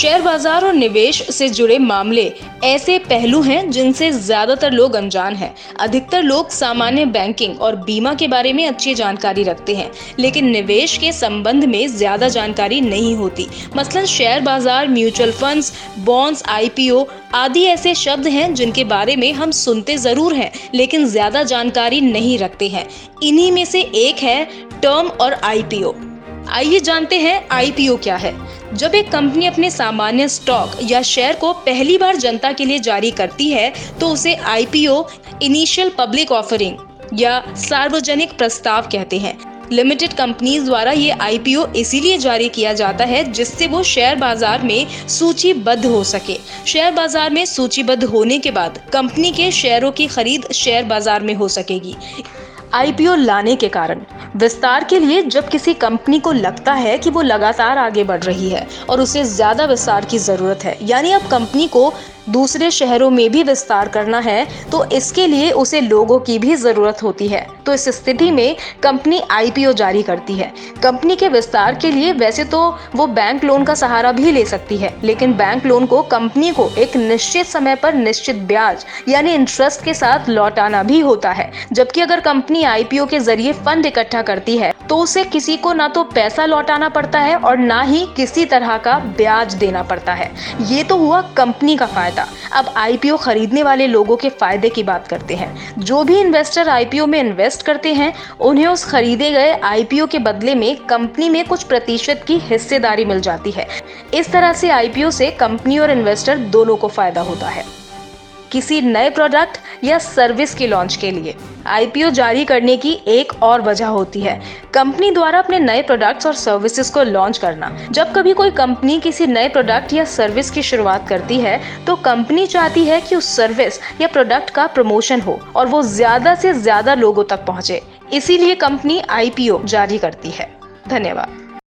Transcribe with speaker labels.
Speaker 1: Share बाज़ार और निवेश से जुड़े मामले ऐसे पहलू हैं जिनसे ज़्यादातर लोग अनजान हैं। अधिकतर लोग सामान्य बैंकिंग और बीमा के बारे में अच्छी जानकारी रखते हैं, लेकिन निवेश के संबंध में ज़्यादा जानकारी नहीं होती। मसलन शेयर बाज़ार, म्यूचुअल फंड्स, बॉन्ड्स, आईपीओ आदि ऐसे शब्द हैं जिनके बारे में हम सुनते ज़रूर हैं, लेकिन ज़्यादा जानकारी नहीं रखते हैं। इन्हीं में से एक है टर्म और आईपीओ। आइए जानते हैं आईपीओ क्या है। जब एक कंपनी अपने सामान्य स्टॉक या शेयर को पहली बार जनता के लिए जारी करती है तो उसे आईपीओ, इनिशियल पब्लिक ऑफरिंग, या सार्वजनिक प्रस्ताव कहते हैं। लिमिटेड कंपनीज़ द्वारा ये आईपीओ इसीलिए जारी किया जाता है, जिससे वो शेयर बाज़ार में सूचीबद्ध हो सके। शेयर बाज़ार में सूचीबद्ध होने के बाद कंपनी के शेयरों की खरीद शेयर बाज़ार में हो सकेगी। आईपीओ लाने के कारण विस्तार के लिए जब किसी कंपनी को लगता है कि वो लगातार आगे बढ़ रही है और उसे ज़्यादा विस्तार की ज़रूरत है, यानी अब कंपनी को दूसरे शहरों में भी विस्तार करना है तो इसके लिए उसे लोगों की भी ज़रूरत होती है। तो इस स्थिति में कंपनी आईपीओ जारी करती है। कंपनी के विस्तार के लिए वैसे तो वो बैंक लोन का सहारा भी ले सकती है, लेकिन बैंक लोन को कंपनी को एक निश्चित समय पर निश्चित ब्याज, यानी इंटरेस्ट के साथ लौटाना भी होता है। जबकि अगर कंपनी आईपीओ के ज़रिए फंड इकट्ठा करती है तो उसे किसी को ना तो पैसा लौटाना पड़ता है और ना ही किसी तरह का ब्याज देना पड़ता है। ये तो हुआ कंपनी का फ़ायदा। अब आईपीओ खरीदने वाले लोगों के फ़ायदे की बात करते हैं। जो भी इन्वेस्टर आईपीओ में इन्वेस्ट करते हैं, उन्हें उस खरीदे गए आईपीओ के बदले में कंपनी में कुछ प्रतिशत की हिस्सेदारी मिल जाती है। इस तरह से आईपीओ से कंपनी और इन्वेस्टर दोनों को फ़ायदा होता है। किसी नए प्रोडक्ट या सर्विस की लॉन्च के लिए। आईपीओ जारी करने की एक और वजह होती है, कंपनी द्वारा अपने नए प्रोडक्ट्स और सर्विसेज़ को लॉन्च करना। जब कभी कोई कंपनी किसी नए प्रोडक्ट या सर्विस की शुरुआत करती है तो कंपनी चाहती है कि उस सर्विस या प्रोडक्ट का प्रमोशन हो और वो ज़्यादा से ज़्यादा लोगों तक पहुँचे। इसीलिए कंपनी आईपीओ जारी करती है। धन्यवाद।